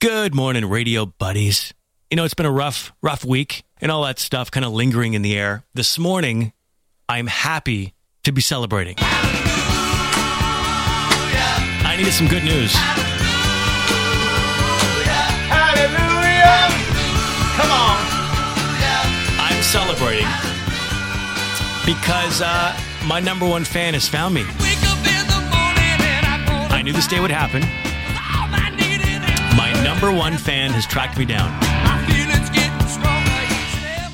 Good morning, radio buddies. You know, it's been a rough, rough week and all that stuff kind of lingering in the air. This morning, I'm happy to be celebrating. I needed some good news. Hallelujah! Come on. I'm celebrating because uh, my number one fan has found me. I knew this day would happen. Number one fan has tracked me down.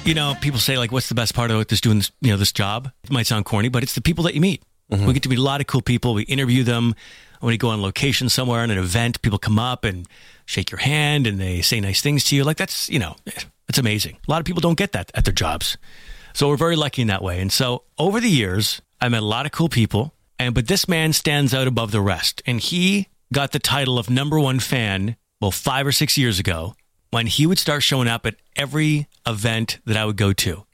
You know, people say like, "What's the best part of this doing this? You know, this job?" It might sound corny, but it's the people that you meet. Mm-hmm. We get to meet a lot of cool people. We interview them. When you go on location somewhere on an event, people come up and shake your hand and they say nice things to you. Like that's you know, it's amazing. A lot of people don't get that at their jobs, so we're very lucky in that way. And so over the years, I met a lot of cool people, and but this man stands out above the rest, and he got the title of number one fan. Well, five or six years ago, when he would start showing up at every event that I would go to.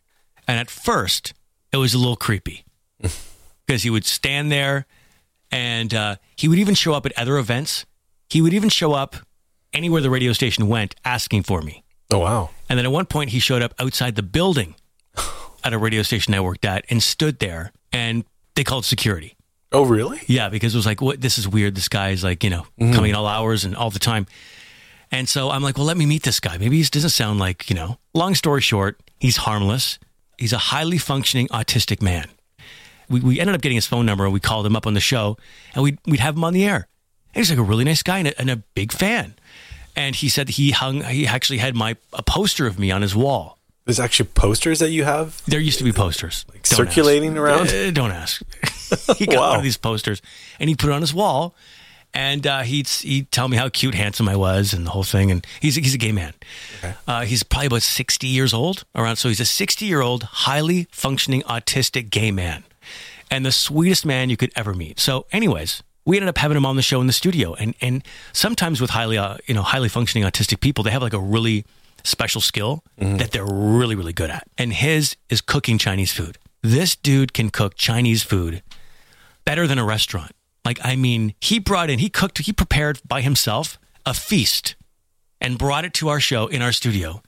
And at first, it was a little creepy because he would stand there and uh, he would even show up at other events. He would even show up anywhere the radio station went asking for me. Oh wow. And then at one point, he showed up outside the building at a radio station I worked at and stood there and they called security. Oh really? Yeah, because it was like, what? This is weird. This guy is like, you know, coming at all hours and all the time. And so I'm like, well, let me meet this guy. Maybe he doesn't sound like, you know, long story short, he's harmless. He's a highly functioning autistic man. We, we ended up getting his phone number and we called him up on the show and we'd, we'd have him on the air. And he's like a really nice guy and a, and a big fan. And he said he hung, he actually had my, a poster of me on his wall. There's actually posters that you have There used to be posters. Ask. circulating around? Uh, don't ask. he got Wow. one of these posters and he put it on his wall, and uh, he'd he'd tell me how cute, handsome I was, and the whole thing. And he's he's a gay man. Uh, he's probably about sixty years old, around. So he's a sixty year old, highly functioning autistic gay man, and the sweetest man you could ever meet. So, anyways. We ended up having him on the show in the studio, and and sometimes with highly uh, you know highly functioning autistic people, they have like a really special skill that they're really really good at, and his is cooking Chinese food. This dude can cook Chinese food better than a restaurant. Like, I mean, he brought in, he cooked, he prepared by himself a feast and brought it to our show in our studio,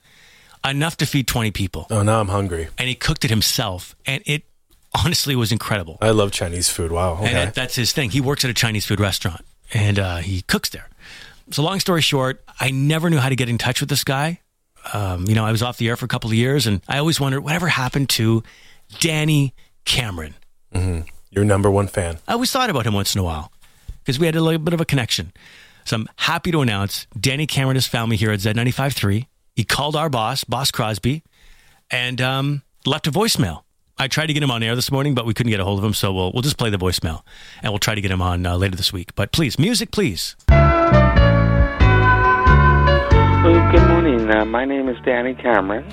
enough to feed 20 people. Oh now I'm hungry. And he cooked it himself. And it honestly was incredible. I love Chinese food. Wow. And Okay. that, that's his thing. He works at a Chinese food restaurant and uh, he cooks there. So, long story short, I never knew how to get in touch with this guy. Um, you know, I was off the air for a couple of years and I always wondered whatever happened to Danny Cameron. Your number one fan. I always thought about him once in a while because we had a little bit of a connection. So I'm happy to announce Danny Cameron has found me here at Z95.3. He called our boss, Boss Crosby, and um, left a voicemail. I tried to get him on air this morning, but we couldn't get a hold of him. So we'll, we'll just play the voicemail and we'll try to get him on uh, later this week. But please, music, please. Well, good morning. Uh, my name is Danny Cameron,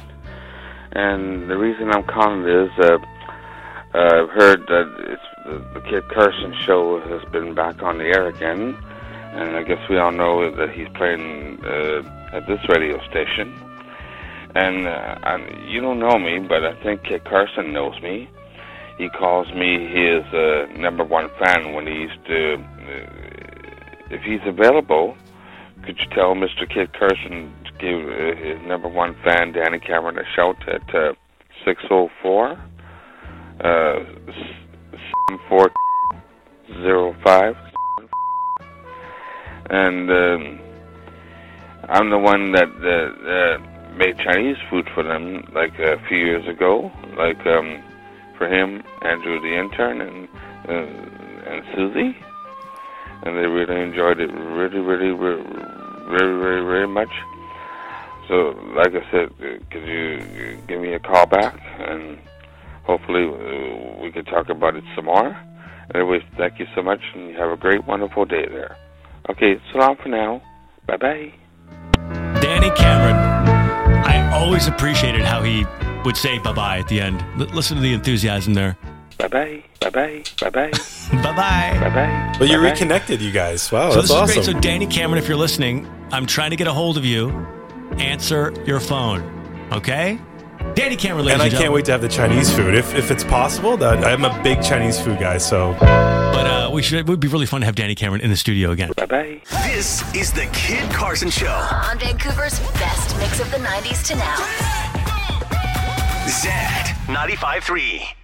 and the reason I'm calling is uh, uh, I've heard that it's the, the Carson show has been back on the air again, and I guess we all know that he's playing uh, at this radio station. And uh, I, you don't know me, but I think Kid Carson knows me. He calls me his uh, number one fan when he used to. Uh, if he's available, could you tell Mr. Kid Carson to give uh, his number one fan, Danny Cameron, a shout at 604? uh, 604 uh, 7405? And um, I'm the one that uh, uh, made Chinese food for them like a few years ago, like um, for him, Andrew the intern, and uh, and Susie and they really enjoyed it really, really, really, very, very, very much. So, like I said, uh, could you give me a call back, and hopefully uh, we can talk about it some more. Anyways, thank you so much, and you have a great, wonderful day there. Okay, so long for now. Bye bye. Danny Cameron. I always appreciated how he would say bye bye at the end. L- listen to the enthusiasm there. Bye bye. Bye bye. Bye bye. Bye bye. Bye bye. But you reconnected, you guys. Wow, So that's this is awesome. great. So Danny Cameron, if you're listening, I'm trying to get a hold of you. Answer your phone, okay? Danny Cameron, ladies and I and can't wait to have the Chinese food if, if it's possible. That I'm a big Chinese food guy, so But uh, Uh, we should. It would be really fun to have Danny Cameron in the studio again. Bye bye. This is the Kid Carson Show. On Vancouver's best mix of the 90s to now. Zed 95.3.